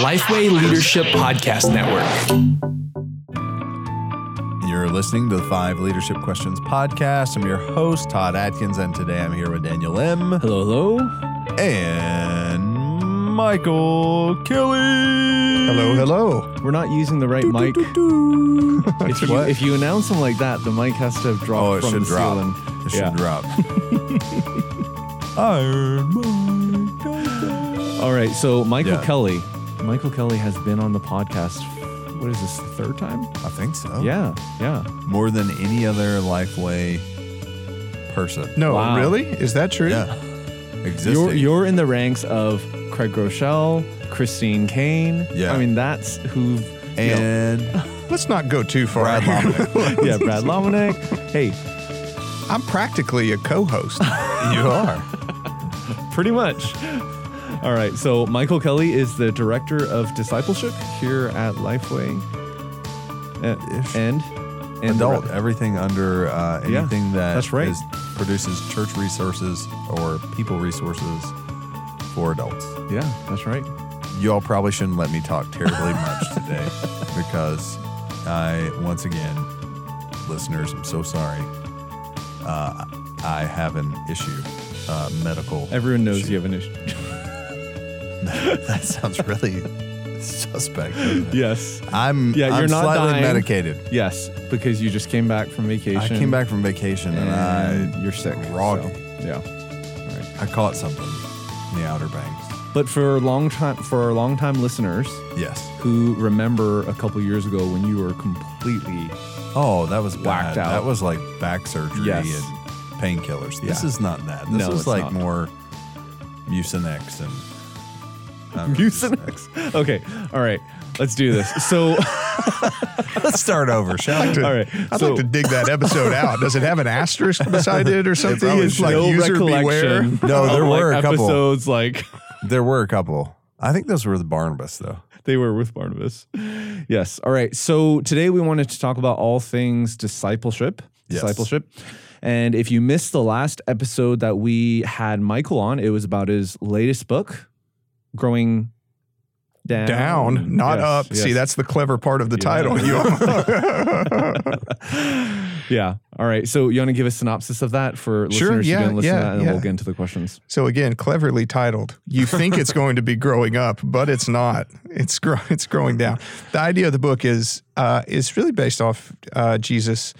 Lifeway Leadership Podcast Network. You're listening to the Five Leadership Questions podcast. I'm your host, Todd Adkins, and today I'm here with Daniel Im. Hello, hello. and Michael Kelly. Hello, hello. We're not using the right mic. If you, What? if you announce them like that, the mic has to drop Oh, it from should the drop. ceiling. It should drop. Iron Mike. All right, so Michael Yeah. Kelly. Michael Kelly has been on the podcast. What is this, the third time? I think so. Yeah, yeah. More than any other Lifeway person. No, Wow. really? Is that true? Yeah. Existing. You're, you're in the ranks of Craig Groeschel, Christine Caine. Yeah. I mean, that's who. and Let's not go too far. Brad Lomenick. yeah, Brad Lomenick. Hey, I'm practically a co-host. you are. pretty much. All right, so Michael Kelly is the director of discipleship here at Lifeway. Uh, and and Adult. Everything under uh, Yeah, anything that that's right. is- produces church resources or people resources for adults. Yeah, that's right. You all probably shouldn't let me talk terribly much today because I, once again, listeners, I'm so sorry. Uh, I have an issue, uh, medical. Everyone knows issue. you have an issue. that sounds really suspect. yes. I'm, Yeah, I'm you're not slightly dying. medicated. Yes, because you just came back from vacation. I came back from vacation and, and I you're sick. groggy. so, yeah. I caught something in the Outer Banks. But for long time for our longtime listeners Yes. who remember a couple years ago when you were completely Oh, that was Whacked bad. out. That was like back surgery Yes. and painkillers. This Yeah. is not that. This No, is like not. more Mucinex and Mucinex. Okay, all right, let's do this. So, Let's start over, shall we? all right, I'd so like to dig that episode out. Does it have an asterisk beside it or something? probably It's should. like no user beware. recollection. No, there of, were like, a couple. episodes like There were a couple. I think those were the Barnabas though. they were with Barnabas. Yes. All right. So today we wanted to talk about all things discipleship. Yes. Discipleship. And if you missed the last episode that we had Michael on, it was about his latest book, Growing Down. Down, not Yes, up. yes. See, that's the clever part of the title. You yeah. All right. So you want to give a synopsis of that for Sure, listeners yeah, who didn't yeah, to that, and yeah. we'll get into the questions. so again, cleverly titled. You think it's going to be growing up, but it's not. It's grow, it's growing down. The idea of the book is uh, is really based off uh, Jesus'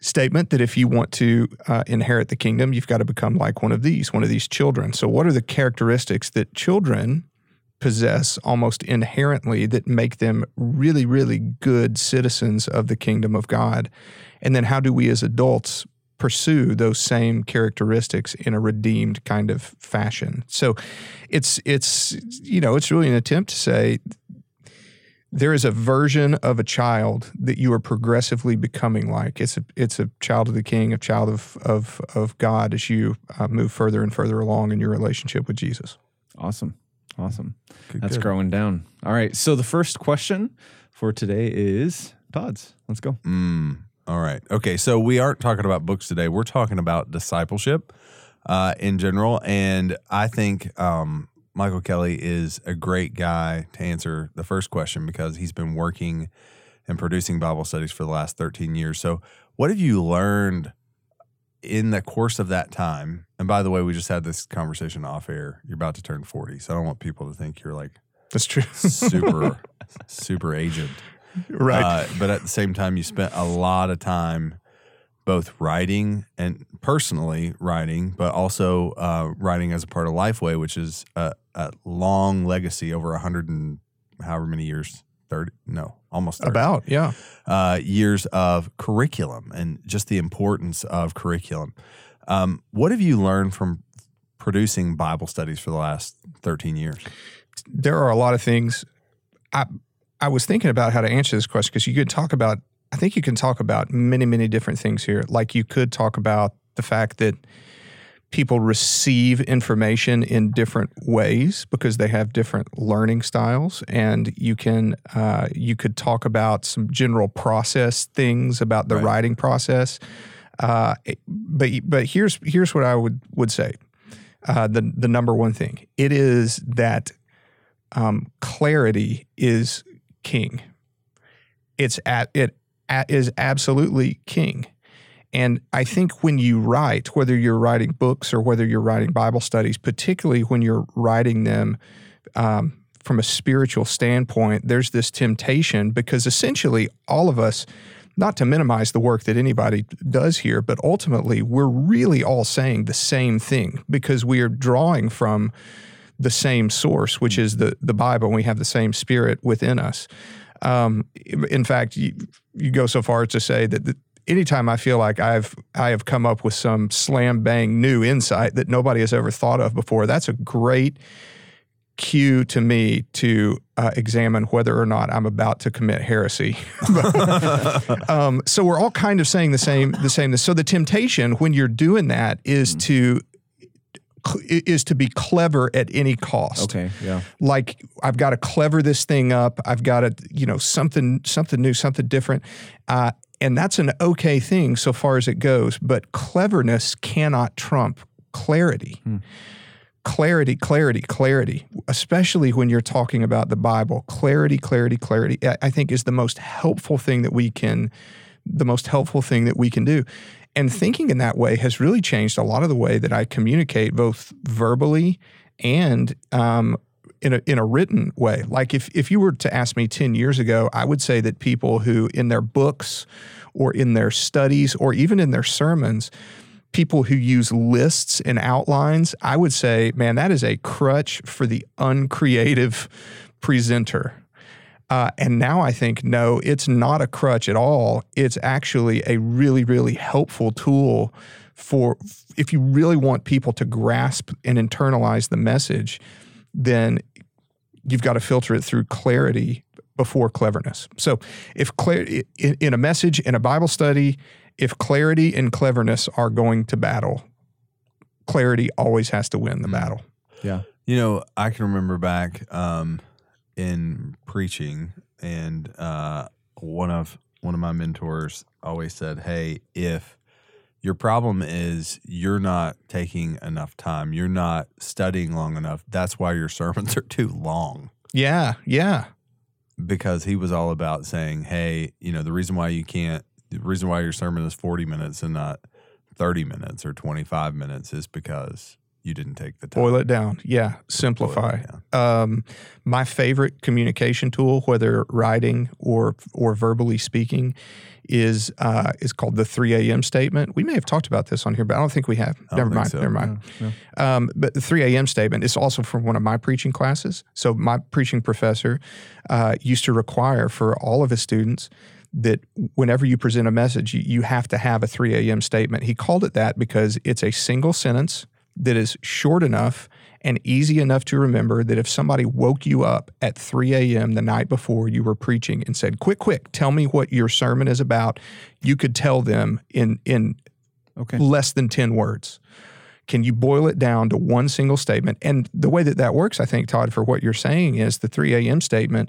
statement that if you want to uh, inherit the kingdom, you've got to become like one of these, one of these children. So, what are the characteristics that children possess almost inherently that make them really, really good citizens of the kingdom of God? And then, how do we as adults pursue those same characteristics in a redeemed kind of fashion? So, it's it's you know it's really an attempt to say there is a version of a child that you are progressively becoming like. It's a it's a child of the King, a child of of of God as you uh, move further and further along in your relationship with Jesus. Awesome. Awesome. Good, That's good. growing down. All right. So the first question for today is Todd's. Let's go. Mm, all right. Okay. So we aren't talking about books today. We're talking about discipleship uh, in general. And I think um, Michael Kelly is a great guy to answer the first question because he's been working and producing Bible studies for the last 13 years. So, what have you learned in the course of that time? And by the way, we just had this conversation off air. You're about to turn 40. So, I don't want people to think you're like That's true. super, super aged. right. Uh, but at the same time, you spent a lot of time both writing and personally writing, but also uh, writing as a part of Lifeway, which is a, a long legacy over a hundred and however many years, thirty? No, almost 30 About yeah. uh, years of curriculum and just the importance of curriculum. Um, what have you learned from producing Bible studies for the last thirteen years? there are a lot of things. I I was thinking about how to answer this question because you could talk about. I think you can talk about many many different things here. Like you could talk about the fact that people receive information in different ways because they have different learning styles, and you can uh, you could talk about some general process things about the Right. writing process. Uh, but but here's here's what I would would say. Uh, the the number one thing it is that um, clarity is king. It's at it is absolutely king. And I think when you write, whether you're writing books or whether you're writing Bible studies, particularly when you're writing them um, from a spiritual standpoint, there's this temptation because essentially all of us, not to minimize the work that anybody does here, but ultimately we're really all saying the same thing because we are drawing from the same source, which is the the Bible, and we have the same spirit within us. Um, in fact, you, you go so far as to say that the, anytime I feel like I've I have come up with some slam bang new insight that nobody has ever thought of before, that's a great cue to me to uh, examine whether or not I'm about to commit heresy. um, so we're all kind of saying the same the same. Thing. So the temptation when you're doing that is Mm. to is to be clever at any cost Okay. Yeah. like I've got to clever this thing up. I've got to, you know, something something new, something different. Uh, and that's an okay thing so far as it goes. But cleverness cannot trump clarity. Clarity, clarity, clarity, especially when you're talking about the Bible. Clarity, clarity, clarity, I think is the most helpful thing that we can, the most helpful thing that we can do. And thinking in that way has really changed a lot of the way that I communicate, both verbally and um, in a in a written way. Like if if you were to ask me ten years ago, I would say that people who in their books or in their studies or even in their sermons, people who use lists and outlines, I would say, man, that is a crutch for the uncreative presenter. Uh, and now I think, no, it's not a crutch at all. It's actually a really, really helpful tool for if you really want people to grasp and internalize the message, then you've got to filter it through clarity before cleverness. So, if clar- in, in a message, in a Bible study, if clarity and cleverness are going to battle, clarity always has to win the Mm. battle. Yeah. You know, I can remember back um, in preaching, and uh, one of one of my mentors always said, "Hey, if your problem is you're not taking enough time, you're not studying long enough. That's why your sermons are too long." Yeah, yeah. Because he was all about saying, "Hey, you know, the reason why you can't, the reason why your sermon is forty minutes and not thirty minutes or twenty five minutes is because." You didn't take the time. Boil it down. Yeah. Simplify. down. Um, my favorite communication tool, whether writing or or verbally speaking, is uh, is called the 3 a.m. statement. We may have talked about this on here, but I don't think we have. Never don't think mind. so. Never mind. No, Um, but the 3 a.m. statement is also from one of my preaching classes. So my preaching professor uh, used to require for all of his students that whenever you present a message, you, you have to have a 3 a.m. statement. He called it that because it's a single sentence that is short enough and easy enough to remember that if somebody woke you up at 3 a.m. the night before you were preaching and said, "Quick, quick, tell me what your sermon is about," you could tell them in in Okay. less than 10 words. Can you boil it down to one single statement? And the way that that works, I think, Todd, for what you're saying is the 3 a.m. statement,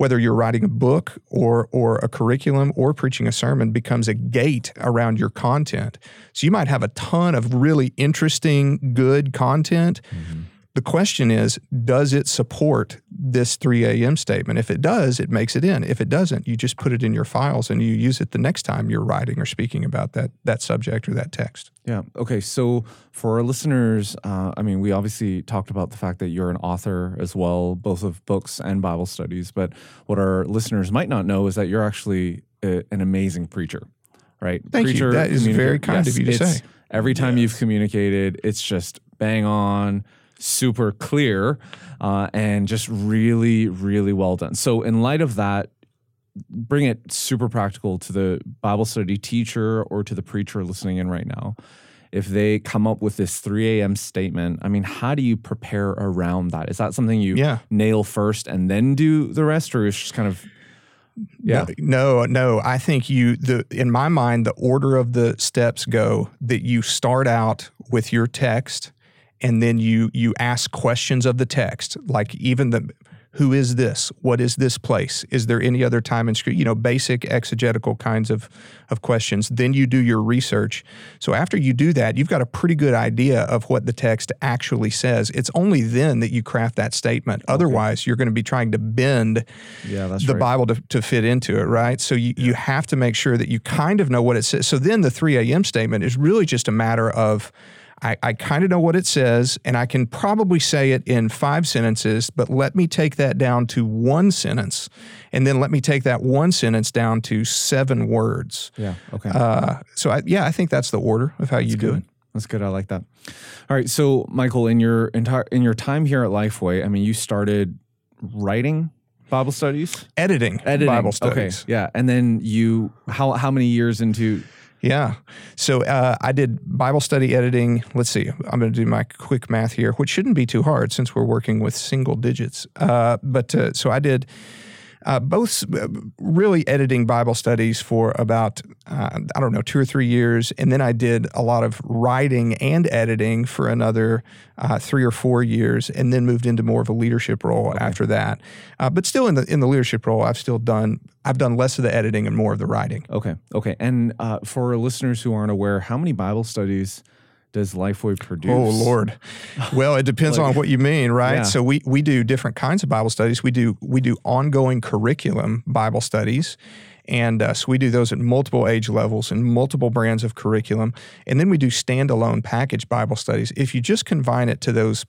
whether you're writing a book or, or a curriculum or preaching a sermon, becomes a gate around your content. So you might have a ton of really interesting, good content. Mm-hmm. The question is, does it support this 3 a.m. statement? If it does, it makes it in. If it doesn't, you just put it in your files and you use it the next time you're writing or speaking about that, that subject or that text. Yeah. Okay. So for our listeners, uh, I mean, we obviously talked about the fact that you're an author as well, both of books and Bible studies. But what our listeners might not know is that you're actually a, an amazing preacher, right? Thank you. That is very communicator. kind of you to say. Every time Yes. you've communicated, it's just bang on, super clear, uh, and just really, really well done. So, in light of that, bring it super practical to the Bible study teacher or to the preacher listening in right now. If they come up with this 3 a.m. statement, I mean, how do you prepare around that? Is that something you Yeah. nail first and then do the rest, or is just kind of yeah? No, no. I think you the in my mind the order of the steps go that you start out with your text and then you you ask questions of the text like even the Who is this? What is this place? Is there any other time in scripture? You know, basic exegetical kinds of, of questions. Then you do your research. So after you do that, you've got a pretty good idea of what the text actually says. It's only then that you craft that statement. Otherwise, you're going to be trying to bend Yeah, that's the right. Bible to, to fit into it, right? So you, you have to make sure that you kind of know what it says. So then the 3 a.m. statement is really just a matter of I, I kind of know what it says, and I can probably say it in five sentences, but let me take that down to one sentence, and then let me take that one sentence down to seven words. Yeah. Okay. Uh, so I, yeah, I think that's the order of how you do it. That's good. I like that. All right. So, Michael, in your entire in your time here at Lifeway, I mean, you started writing Bible studies, Editing, editing Bible studies. Okay. Yeah. And then you how how many years into Yeah. So uh, I did Bible study editing. Let's see. I'm going to do my quick math here, which shouldn't be too hard since we're working with single digits. Uh, but uh, so I did uh, both uh, really editing Bible studies for about, uh, I don't know, two or three years. And then I did a lot of writing and editing for another uh, three or four years, and then moved into more of a leadership role after that. Uh, but still in the in the leadership role, I've still done I've done less of the editing and more of the writing. Okay. Okay. And uh, for listeners who aren't aware, how many Bible studies does Lifeway produce? Oh Lord. Well, it depends on what you mean, right? Yeah. So we we do different kinds of Bible studies. We do we do ongoing curriculum Bible studies. And uh, so we do those at multiple age levels and multiple brands of curriculum. And then we do standalone package Bible studies. If you just confine it to those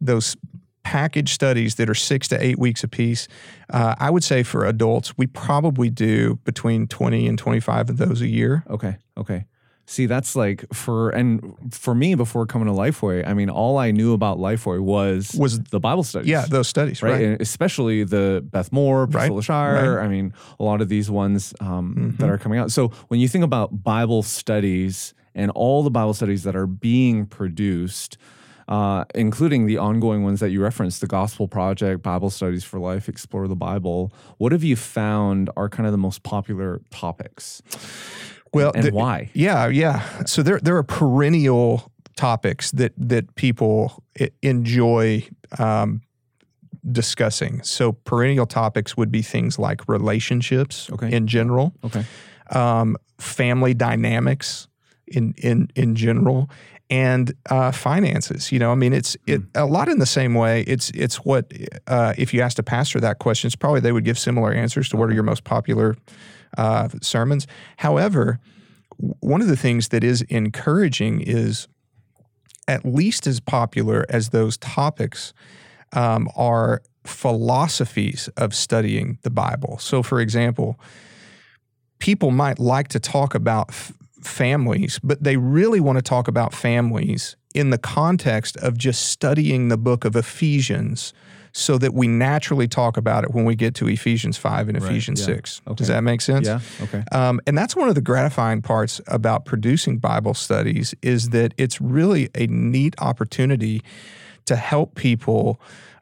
those package studies that are six to eight weeks apiece, uh, I would say for adults, we probably do between 20 and 25 of those a year. Okay. Okay. See, that's like for and for me before coming to Lifeway, I mean, all I knew about Lifeway was Was- the Bible studies. Yeah, those studies, right? right? And especially the Beth Moore, Priscilla Shirer. I mean, a lot of these ones um, Mm-hmm. that are coming out. So when you think about Bible studies and all the Bible studies that are being produced, uh, including the ongoing ones that you referenced, the Gospel Project, Bible Studies for Life, Explore the Bible, what have you found are kind of the most popular topics? Well, and the- why? Yeah, yeah. So there there are perennial topics that that people enjoy um, discussing. So perennial topics would be things like relationships Okay. in general, Okay. um, family dynamics in in in general, and uh, finances. You know, I mean, it's it Hmm. a lot in the same way. It's it's what uh, if you asked a pastor that question, it's probably they would give similar answers to what are your most popular uh, sermons. However, one of the things that is encouraging is at least as popular as those topics um, are philosophies of studying the Bible. So, for example, people might like to talk about f- families, but they really want to talk about families in the context of just studying the book of Ephesians so that we naturally talk about it when we get to Ephesians 5 and Ephesians yeah. 6. Okay. Does that make sense? Yeah. Okay. Um, and that's one of the gratifying parts about producing Bible studies is that it's really a neat opportunity to help people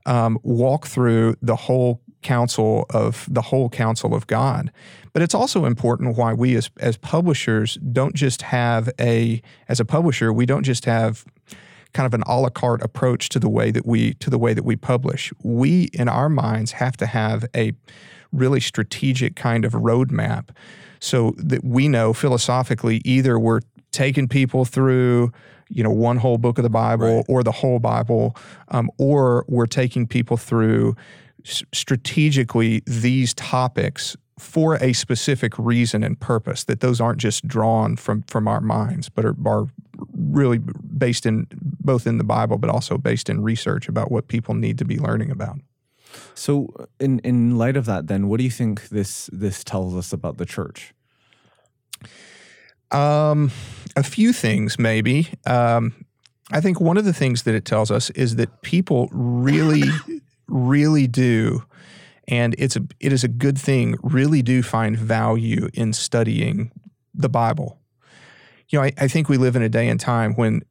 um, walk through the whole counsel of the whole counsel of God. But it's also important why we as as publishers don't just have a as a publisher we don't just have kind of an a la carte approach to the way that we to the way that we publish. We in our minds have to have a really strategic kind of roadmap so that we know philosophically either we're taking people through you know one whole book of the bible Right. or the whole bible um, or we're taking people through strategically these topics for a specific reason and purpose that those aren't just drawn from from our minds but are, are really based in both in the bible but also based in research about what people need to be learning about So, in in light of that, then, what do you think this this tells us about the church? Um, a few things, maybe. Um, I think one of the things that it tells us is that people really, really do, and it's a it is a good thing. Really do find value in studying the Bible. You know, I, I think we live in a day and time when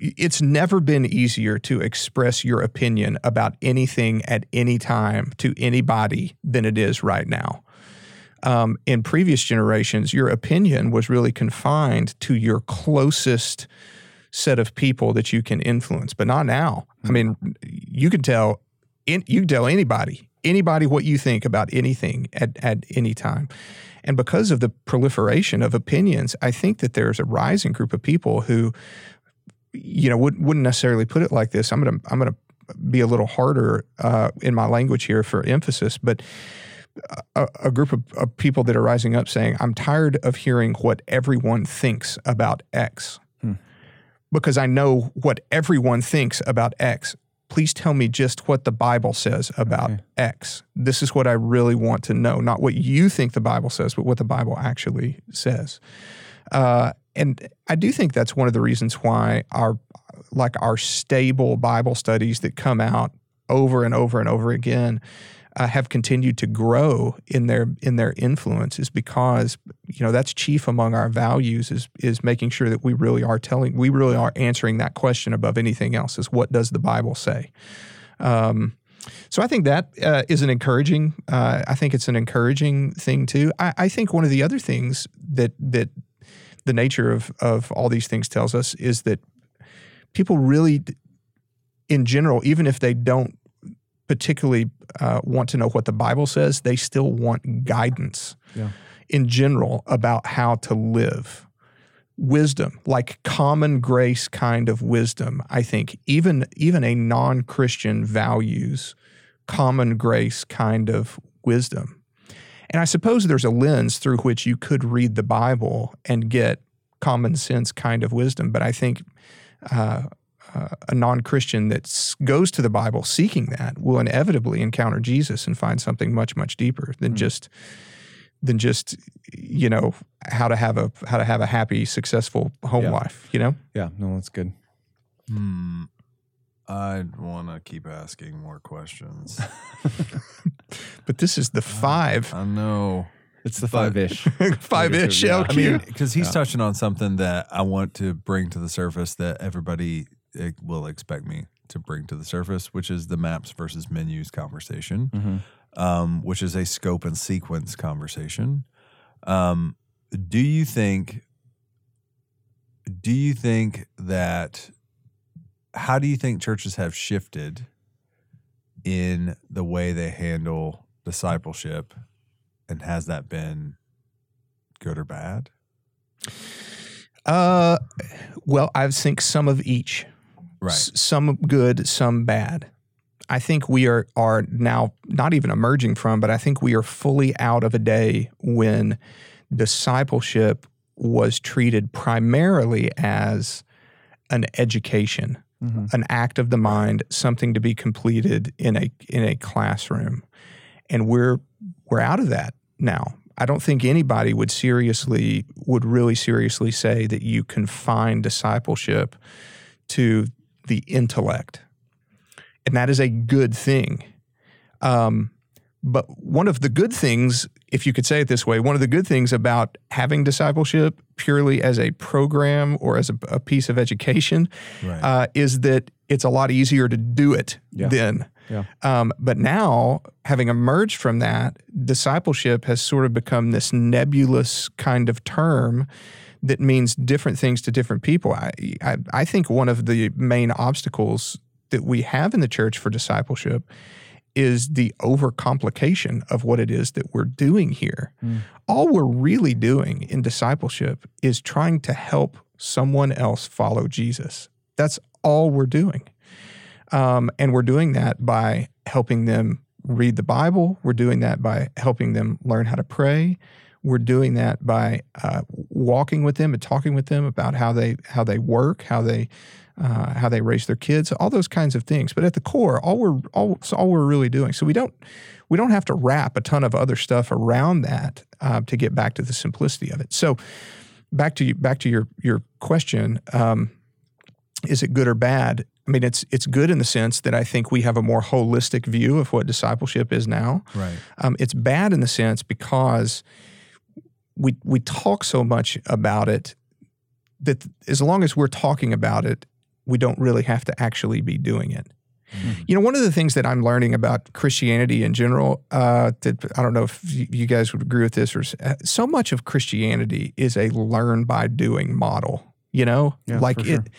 it's never been easier to express your opinion about anything at any time to anybody than it is right now um, in previous generations, your opinion was really confined to your closest set of people that you can influence, but not now. I mean, you can tell in, you can tell anybody, anybody what you think about anything at, at any time. And because of the proliferation of opinions, I think that there's a rising group of people who, you know, would, wouldn't necessarily put it like this. I'm gonna I'm gonna be a little harder uh, in my language here for emphasis, but a, a group of, of people that are rising up saying, "I'm tired of hearing what everyone thinks about X." Because I know what everyone thinks about X please tell me just what the Bible says about Okay. X. This is what I really want to know, not what you think the Bible says, but what the Bible actually says. Uh, and I do think that's one of the reasons why our like our stable Bible studies that come out over and over and over again uh, have continued to grow in their in their influence is because you know that's chief among our values is is making sure that we really are telling we really are answering that question above anything else is what does the Bible say. Um, so I think that uh, is an encouraging. Uh, I think it's an encouraging thing too. I, I think one of the other things that that the nature of of all these things tells us is that people really, in general, even if they don't particularly uh, want to know what the Bible says, they still want guidance Yeah. in general about how to live. Wisdom, like common grace kind of wisdom, I think even even a non-Christian values common grace kind of wisdom. And I suppose there's a lens through which you could read the Bible and get common sense kind of wisdom. But I think uh, uh, a non Christian that goes to the Bible seeking that will inevitably encounter Jesus and find something much, much deeper than just than just you know how to have a how to have a happy successful home Yeah. life you know Yeah, no, that's good. Hmm. I want to keep asking more questions. but this is the five I know. It's the five ish. five ish Yeah. I LQ. mean, because he's Yeah. touching on something that I want to bring to the surface that everybody eh, will expect me to bring to the surface, which is the maps versus menus conversation, Mhm. um, which is a scope and sequence conversation. Um, do you think? Do you think that? How do you think churches have shifted in the way they handle discipleship, and has that been good or bad? uh well i think some of each Right. S- some good, some bad. I think we are are now not even emerging from, but I think we are fully out of a day when discipleship was treated primarily as an education, Mhm. an act of the mind, something to be completed in a in a classroom. And we're we're out of that now. I don't think anybody would seriously would really seriously say that you confine discipleship to the intellect. And that is a good thing. Um, but one of the good things, if you could say it this way, one of the good things about having discipleship purely as a program or as a, a piece of education Right. uh, is that it's a lot easier to do it Yeah. then. Yeah. Um, but now, having emerged from that, discipleship has sort of become this nebulous kind of term that means different things to different people. I, I, I think one of the main obstacles that we have in the church for discipleship is the overcomplication of what it is that we're doing here. Mm. All we're really doing in discipleship is trying to help someone else follow Jesus. That's all we're doing. Um, and we're doing that by helping them read the Bible. We're doing that by helping them learn how to pray. We're doing that by uh, walking with them and talking with them about how they how they work, how they uh, how they raise their kids, all those kinds of things. But at the core, all we're all, it's all we're really doing. So we don't we don't have to wrap a ton of other stuff around that uh, to get back to the simplicity of it. So back to you, back to your your question. Um, is it good or bad? I mean, it's it's good in the sense that I think we have a more holistic view of what discipleship is now. right. Um, it's bad in the sense because we we talk so much about it that as long as we're talking about it, we don't really have to actually be doing it. Mhm. You know, one of the things that I'm learning about Christianity in general, uh, that I don't know if you guys would agree with this, or uh, so much of Christianity is a learn by doing model. You know, Yeah, like for sure. it,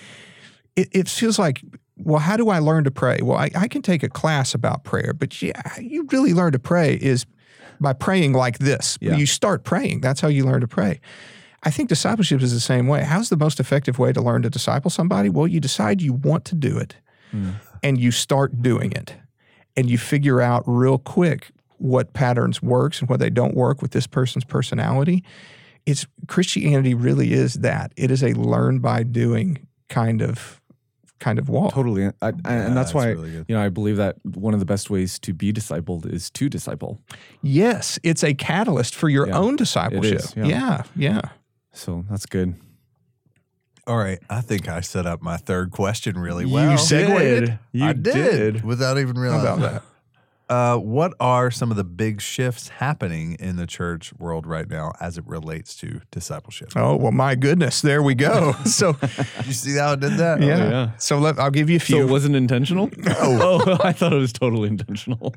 it, it feels like well, how do I learn to pray? Well, I, I can take a class about prayer, but yeah, you really learn to pray is by praying like this. Yeah. You start praying. That's how you learn to pray. I think discipleship is the same way. How's the most effective way to learn to disciple somebody? Well, you decide you want to do it hmm. and you start doing it and you figure out real quick what patterns works and what they don't work with this person's personality. It's Christianity really is that. It is a learn by doing kind of kind of walk. Totally, I, I, and that's that's why really you know I believe that one of the best ways to be discipled is to disciple. Yes, it's a catalyst for your Yeah, own discipleship. is, yeah. yeah, yeah. So that's good. All right. I think I set up my third question really well. You segued? You I did, without even How realizing. about that? Uh, what are some of the big shifts happening in the church world right now as it relates to discipleship? Oh well, my goodness, there we go. So you see how I did that? yeah, yeah. so let, I'll give you a So few. it wasn't intentional. oh, I thought it was totally intentional.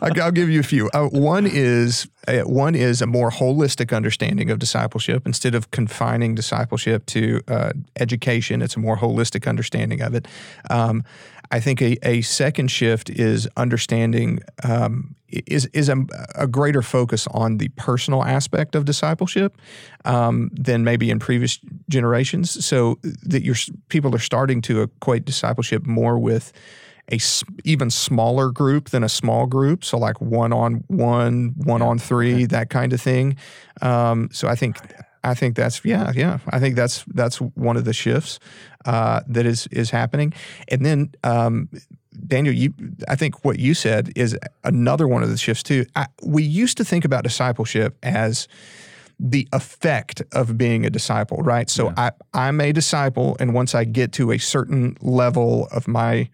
I'll, I'll give you a few. Uh, one is uh, one is a more holistic understanding of discipleship. Instead of confining discipleship to uh, education, it's a more holistic understanding of it. Um, I think a, a second shift is understanding um, is is a, a greater focus on the personal aspect of discipleship um, than maybe in previous generations. So that your people are starting to equate discipleship more with a even smaller group than a small group. So like one on one, one on three, that kind of thing. Um, so I think I think that's yeah yeah I think that's that's one of the shifts uh, that is is happening. And then um, Daniel, you I think what you said is another one of the shifts too. I, we used to think about discipleship as the effect of being a disciple, right? So I, I'm a disciple, and once I get to a certain level of my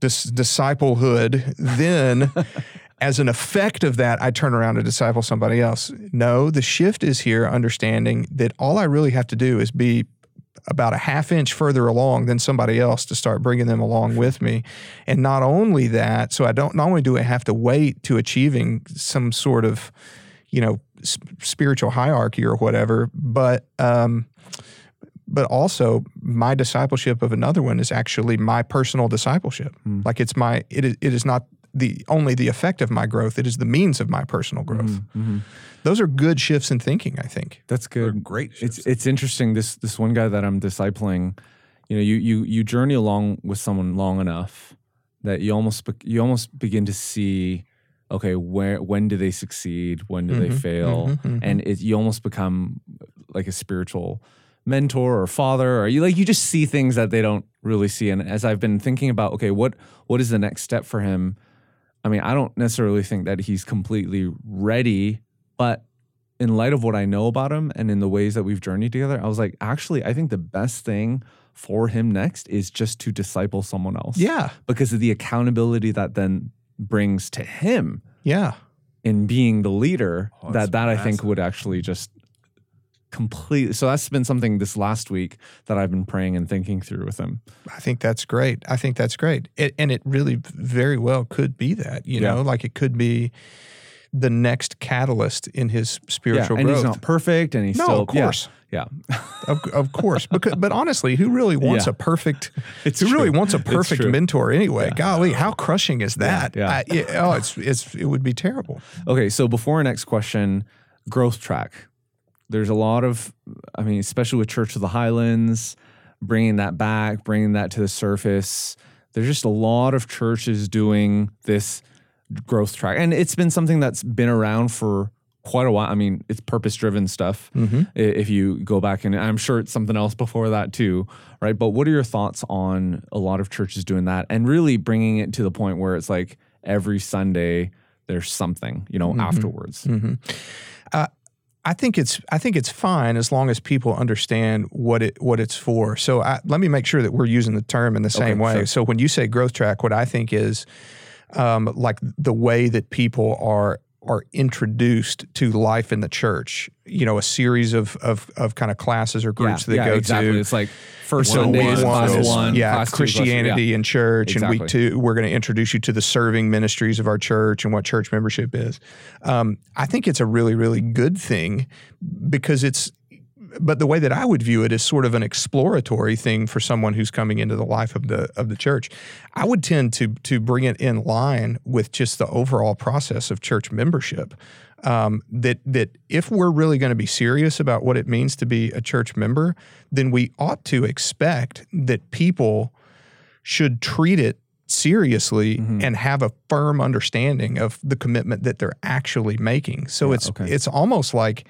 dis- disciplehood, then as an effect of that, I turn around and disciple somebody else. No, the shift is here, understanding that all I really have to do is be about a half inch further along than somebody else to start bringing them along with me. And not only that, so I don't, not only do I have to wait to achieving some sort of, you know, spiritual hierarchy or whatever, but, um, but also my discipleship of another one is actually my personal discipleship. Like it's my it is it is not the only the effect of my growth, it is the means of my personal growth. Those are good shifts in thinking, I think. That's They're good. great It's shifts. it's interesting. This this one guy that I'm discipling, you know, you you you journey along with someone long enough that you almost be, you almost begin to see, okay, where when do they succeed? When do they Mhm, fail? mhm, mhm. And it, you almost become like a spiritual mentor or father, or you like you just see things that they don't really see. And as I've been thinking about, okay, what what is the next step for him? I mean, I don't necessarily think that he's completely ready, but in light of what I know about him and in the ways that we've journeyed together, I was like, actually, I think the best thing for him next is just to disciple someone else. Yeah. Because of the accountability that then brings to him Yeah. in being the leader, Oh, that's that that I think would actually just completely. So that's been something this last week that I've been praying and thinking through with him. I think that's great. I think that's great. It, and it really very well could be that, you Yeah. know, like it could be the next catalyst in his spiritual yeah, and growth. he's not perfect, and he's no, still of course. Yeah, yeah. of, of course. Because, but honestly, who really wants Yeah. a perfect? It's who really wants a perfect mentor anyway? Golly, how crushing is that? Yeah. I- it- oh, it's it's it would be terrible. Okay, so before our next question, growth track. There's a lot of, I mean, especially with Church of the Highlands, bringing that back, bringing that to the surface. There's just a lot of churches doing this growth track, and it's been something that's been around for quite a while. I mean, it's purpose driven stuff. Mm-hmm. If you go back, and I'm sure it's something else before that too, right? But what are your thoughts on a lot of churches doing that and really bringing it to the point where it's like every Sunday there's something, you know, Mm-hmm. afterwards. I think it's I think it's fine as long as people understand what it what it's for. So I, let me make sure that we're using the term in the same Okay, way. sure. So when you say growth track, what I think is um, like the way that people are are introduced to life in the church. You know, a series of of, of kind of classes or groups that they go exactly. to. It's like first So Sunday week is class is, one, yeah, class two, Christianity yeah. in church, and week two we're going to introduce you to the serving ministries of our church and what church membership is. Um, I think it's a really, really good thing because it's but the way that I would view it is sort of an exploratory thing for someone who's coming into the life of the of the church. I would tend to to bring it in line with just the overall process of church membership. Um, that that if we're really going to be serious about what it means to be a church member, then we ought to expect that people should treat it seriously Mm-hmm. and have a firm understanding of the commitment that they're actually making. So it's okay. it's almost like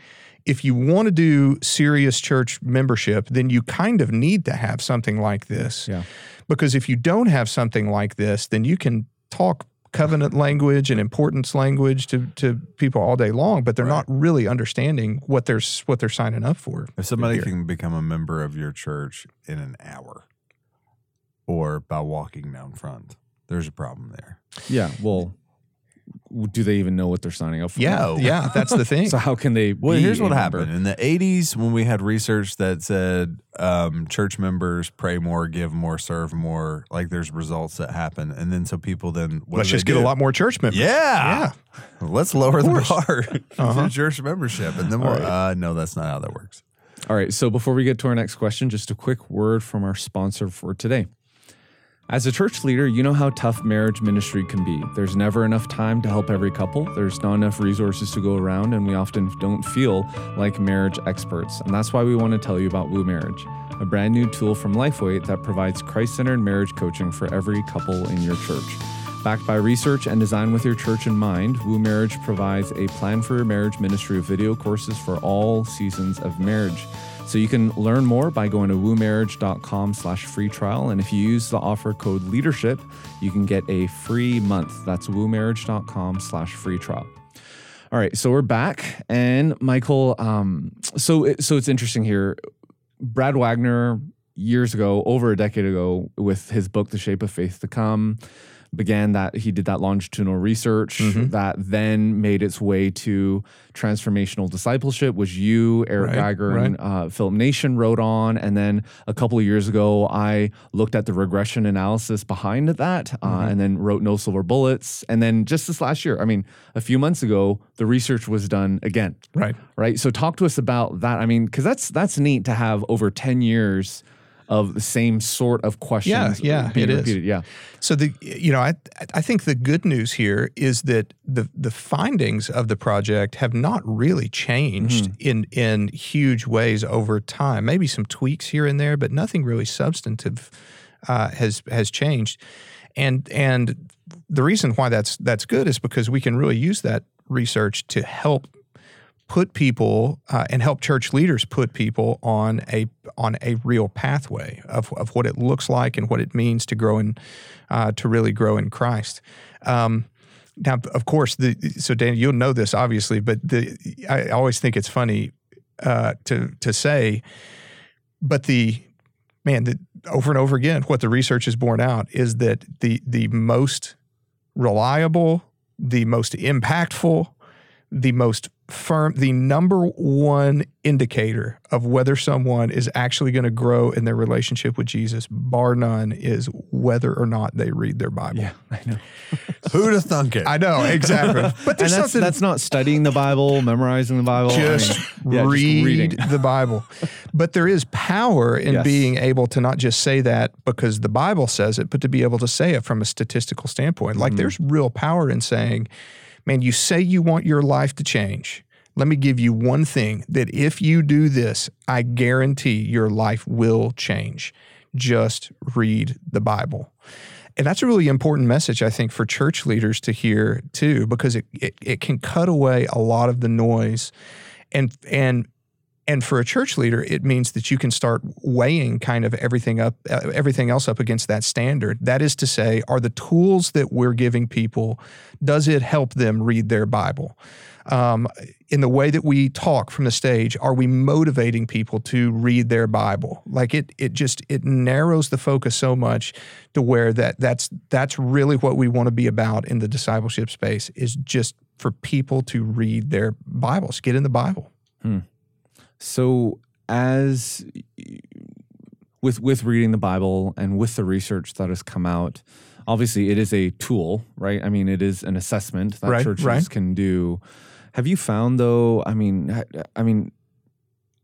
if you want to do serious church membership, then you kind of need to have something like this. Yeah. Because if you don't have something like this, then you can talk covenant language and importance language to, to people all day long, but they're not really understanding what they're what they're signing up for. If somebody can become a member of your church in an hour or by walking down front, there's a problem there. Yeah. Well, w- do they even know what they're signing up for? Yeah, yeah, that's the thing. So how can they? Well, be here's what happened in the '80s when we had research that said um, church members pray more, give more, serve more. Like there's results that happen, and then so people then what Let's do just get a lot more church members. Yeah, let's lower the bar Uh-huh. to church membership, and then we'll. Uh, no, that's not how that works. All right. So before we get to our next question, just a quick word from our sponsor for today. As a church leader, you know how tough marriage ministry can be. There's never enough time to help every couple. There's not enough resources to go around, and we often don't feel like marriage experts. And that's why we want to tell you about Woo Marriage, a brand new tool from Lifeway that provides Christ centered marriage coaching for every couple in your church. Backed by research and designed with your church in mind, Woo Marriage provides a plan for your marriage ministry of video courses for all seasons of marriage. So you can learn more by going to woomarriage.com slash free trial. And if you use the offer code leadership, you can get a free month. That's woomarriage.com slash free trial. All right, so we're back, and Michael. Um, so it, so it's interesting here. Brad Waggoner years ago, over a decade ago, with his book "The Shape of Faith to Come," began that he did that longitudinal research that then made its way to transformational discipleship. Was you, Eric Right, Geiger, and uh, Philip Nation wrote on, and then a couple of years ago, I looked at the regression analysis behind that, uh, and then wrote No Silver Bullets, and then just this last year, I mean, a few months ago, the research was done again Right. right? So talk to us about that. I mean, because that's that's neat to have over ten years of the same sort of questions. yeah, being it is. repeated. Yeah, So the you know I I think the good news here is that the the findings of the project have not really changed in in huge ways over time. Maybe some tweaks here and there, but nothing really substantive uh, has has changed. And and the reason why that's that's good is because we can really use that research to help put people uh, and help church leaders put people on a on a real pathway of, of what it looks like and what it means to grow in uh, to really grow in Christ. Um, now, of course, the so Dan, you'll know this obviously, but the I always think it's funny uh, to to say, but the man that over and over again, what the research has borne out is that the the most reliable, the most impactful, the most firm, the number one indicator of whether someone is actually going to grow in their relationship with Jesus, bar none, is whether or not they read their Bible. yeah, I know. Who'd have thunk it? I know exactly, but And there's that's something that's not studying the Bible, memorizing the Bible. I mean, just yeah, just read reading. the Bible. But there is power in Yes. being able to not just say that because the Bible says it, but to be able to say it from a statistical standpoint. Like mm-hmm. there's real power in saying, man, you say you want your life to change. Let me give you one thing that if you do this, I guarantee your life will change. Just read the Bible. And that's a really important message, I think, for church leaders to hear too, because it, it, it can cut away a lot of the noise. And and and for a church leader, it means that you can start weighing kind of everything up, uh, everything else up against that standard. That is to say, are the tools that we're giving people, does it help them read their Bible? Um, in the way that we talk from the stage, are we motivating people to read their Bible? Like it, it just it narrows the focus so much to where that that's that's really what we want to be about in the discipleship space is just for people to read their Bibles, get in the Bible. So as with with reading the Bible and with the research that has come out, obviously it is a tool, right? I mean, it is an assessment that Right, churches right. can do. Have you found though? I mean, I- mean,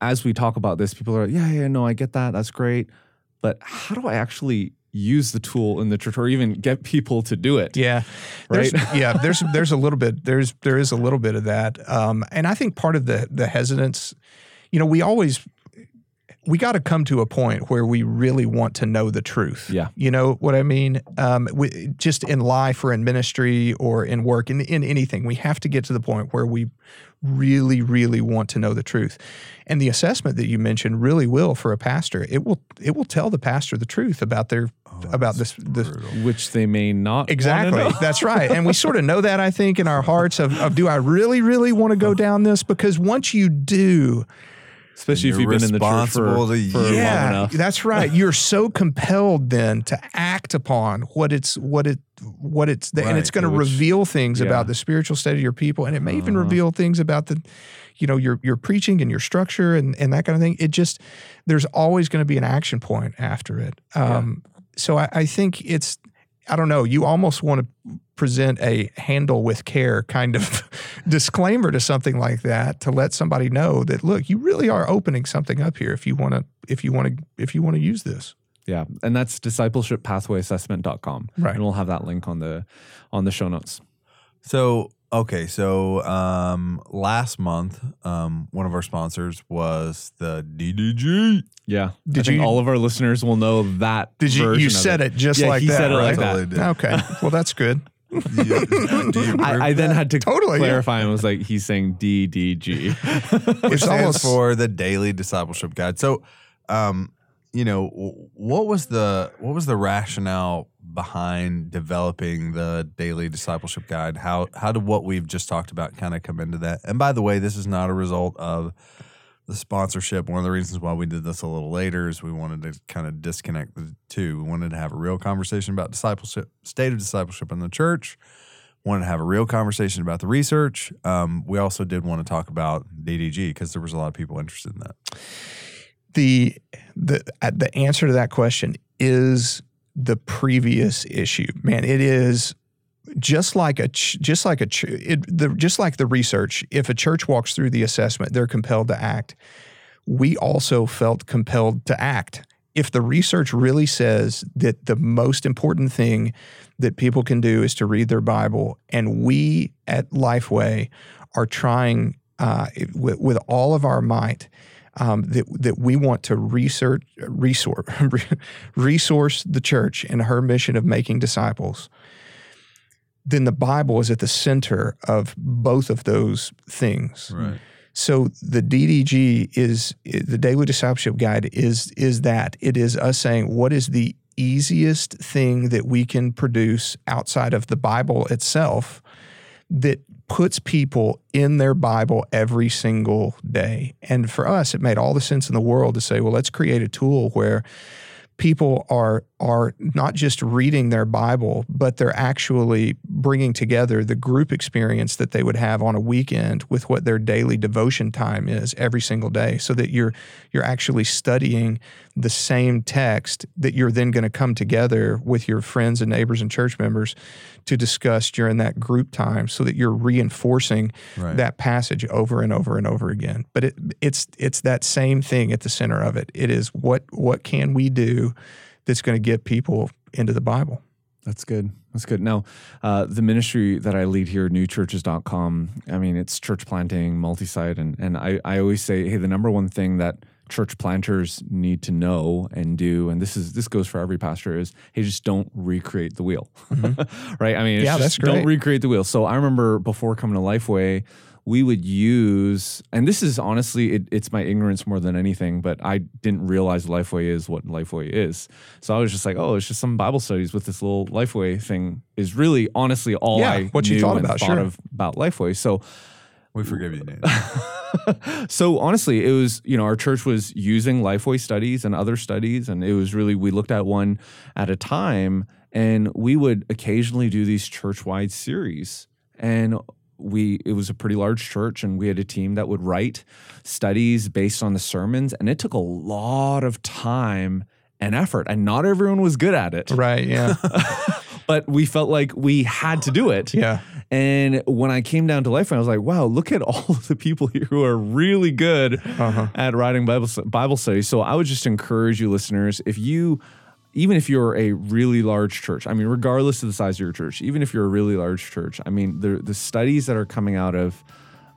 as we talk about this, people are like, yeah, yeah, no, I get that. That's great. But how do I actually use the tool in the church or even get people to do it? Yeah, there's, Right? yeah. There's there's a little bit there's there is a little bit of that, um, and I think part of the the hesitance, you know, we always we got to come to a point where we really want to know the truth. Yeah. you know what I mean. Um, we, just in life or in ministry or in work in in anything, we have to get to the point where we really really want to know the truth and the assessment that you mentioned really will for a pastor it will it will tell the pastor the truth about their about this this Which they may not Exactly. know. That's right. And we sort of know that, I think, in our hearts of, of do I really, really want to go down this? Because once you do, Especially if you've been in the church for, to- for long yeah, enough. that's right. You're so compelled then to act upon what it's what it what it's and it's going to reveal things yeah. about the spiritual state of your people, and it may even Uh-huh. reveal things about the you know your your preaching and your structure and and that kind of thing. It just there's always going to be an action point after it. Um, So I, I think it's I don't know. You almost want to present a handle with care kind of disclaimer to something like that to let somebody know that look, you really are opening something up here if you want to if you want to if you want to use this. Yeah. And that's discipleshippathwayassessment.com. Right. And we'll have that link on the on the show notes. So okay, so um, last month, um, one of our sponsors was the DDG. Yeah. Did I think you- all of our listeners will know that. Did you you of said it, just Yeah, like he that, said it right? like that. Totally did. Okay. Well, that's good. Do you, do you approve I, I then that? had to Totally, yeah. clarify and was like, he's saying DDG. which It's stands almost for the Daily Discipleship Guide. So, um, you know, w- what was the what was the rationale behind developing the Daily Discipleship Guide? How how did what we've just talked about kind of come into that? And by the way, this is not a result of the sponsorship. One of the reasons why we did this a little later is we wanted to kind of disconnect the two. We wanted to have a real conversation about discipleship, state of discipleship in the church. Wanted to have a real conversation about the research. Um, we also did want to talk about DDG because there was a lot of people interested in that. the the the answer to that question is the previous issue. Man, it is just like a just like a it, the just like the research. If a church walks through the assessment, they're compelled to act. We also felt compelled to act. If the research really says that the most important thing that people can do is to read their Bible, and we at Lifeway are trying uh, with, with all of our might um, that that we want to research resource resource the church in her mission of making disciples, then the Bible is at the center of both of those things. Right. So the DDG is the Daily Discipleship Guide is is that it is us saying what is the easiest thing that we can produce outside of the Bible itself that puts people in their Bible every single day. And for us, it made all the sense in the world to say, well, let's create a tool where people are are not just reading their Bible, but they're actually bringing together the group experience that they would have on a weekend with what their daily devotion time is every single day, so that you're you're actually studying the same text that you're then going to come together with your friends and neighbors and church members to discuss during that group time, so that you're reinforcing Right. that passage over and over and over again. But it, it's it's that same thing at the center of it. It is what what can we do that's going to get people into the Bible. That's good. That's good. Now, uh, the ministry that I lead here, newchurches.com, I mean, it's church planting, multi site. And, and I, I always say, hey, the number one thing that church planters need to know and do, and this is this goes for every pastor, is hey, just don't recreate the wheel. Mm-hmm. right? I mean, Yeah, just that's don't recreate the wheel. So I remember before coming to Lifeway, we would use, and this is honestly, it, it's my ignorance more than anything, but I didn't realize Lifeway is what Lifeway is. So I was just like, oh, it's just some Bible studies with this little Lifeway thing. Is really honestly all Yeah, I what you thought about, thought sure. of about Lifeway. So We forgive you, Dan. so honestly, it was you know our church was using Lifeway studies and other studies, and it was really we looked at one at a time, and we would occasionally do these church-wide series, and we it was a pretty large church, and we had a team that would write studies based on the sermons, and it took a lot of time and effort, and not everyone was good at it, Right. Yeah. but we felt like we had to do it, yeah. And when I came down to Lifeway, I was like, wow, look at all of the people here who are really good at writing Bible, Bible studies. So I would just encourage you, listeners, if you, even if you're a really large church, I mean, regardless of the size of your church, even if you're a really large church, I mean, the, the studies that are coming out of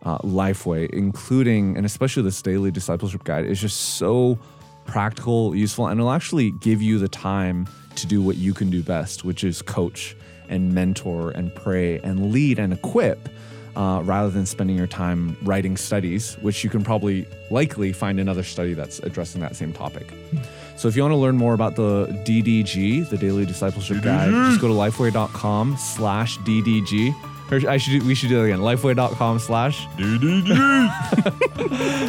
uh, Lifeway, including and especially this daily discipleship guide, is just so practical, useful, and it'll actually give you the time to do what you can do best, which is coach and mentor and pray and lead and equip. Uh, rather than spending your time writing studies, which you can probably likely find another study that's addressing that same topic. So if you want to learn more about the DDG, the Daily Discipleship Guide, just go to lifeway.com slash DDG. Or I should do, we should do that again. Lifeway.com slash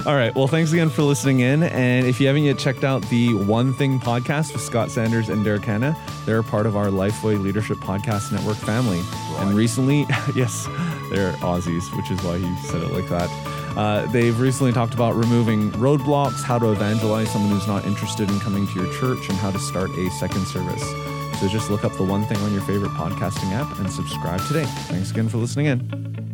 All right. Well, thanks again for listening in. And if you haven't yet checked out the One Thing podcast with Scott Sanders and Derek Hanna, they're part of our Lifeway Leadership Podcast Network family. And recently, yes, they're Aussies, which is why he said it like that. Uh, they've recently talked about removing roadblocks, how to evangelize someone who's not interested in coming to your church, and how to start a second service. So just look up the one thing on your favorite podcasting app and subscribe today. Thanks again for listening in.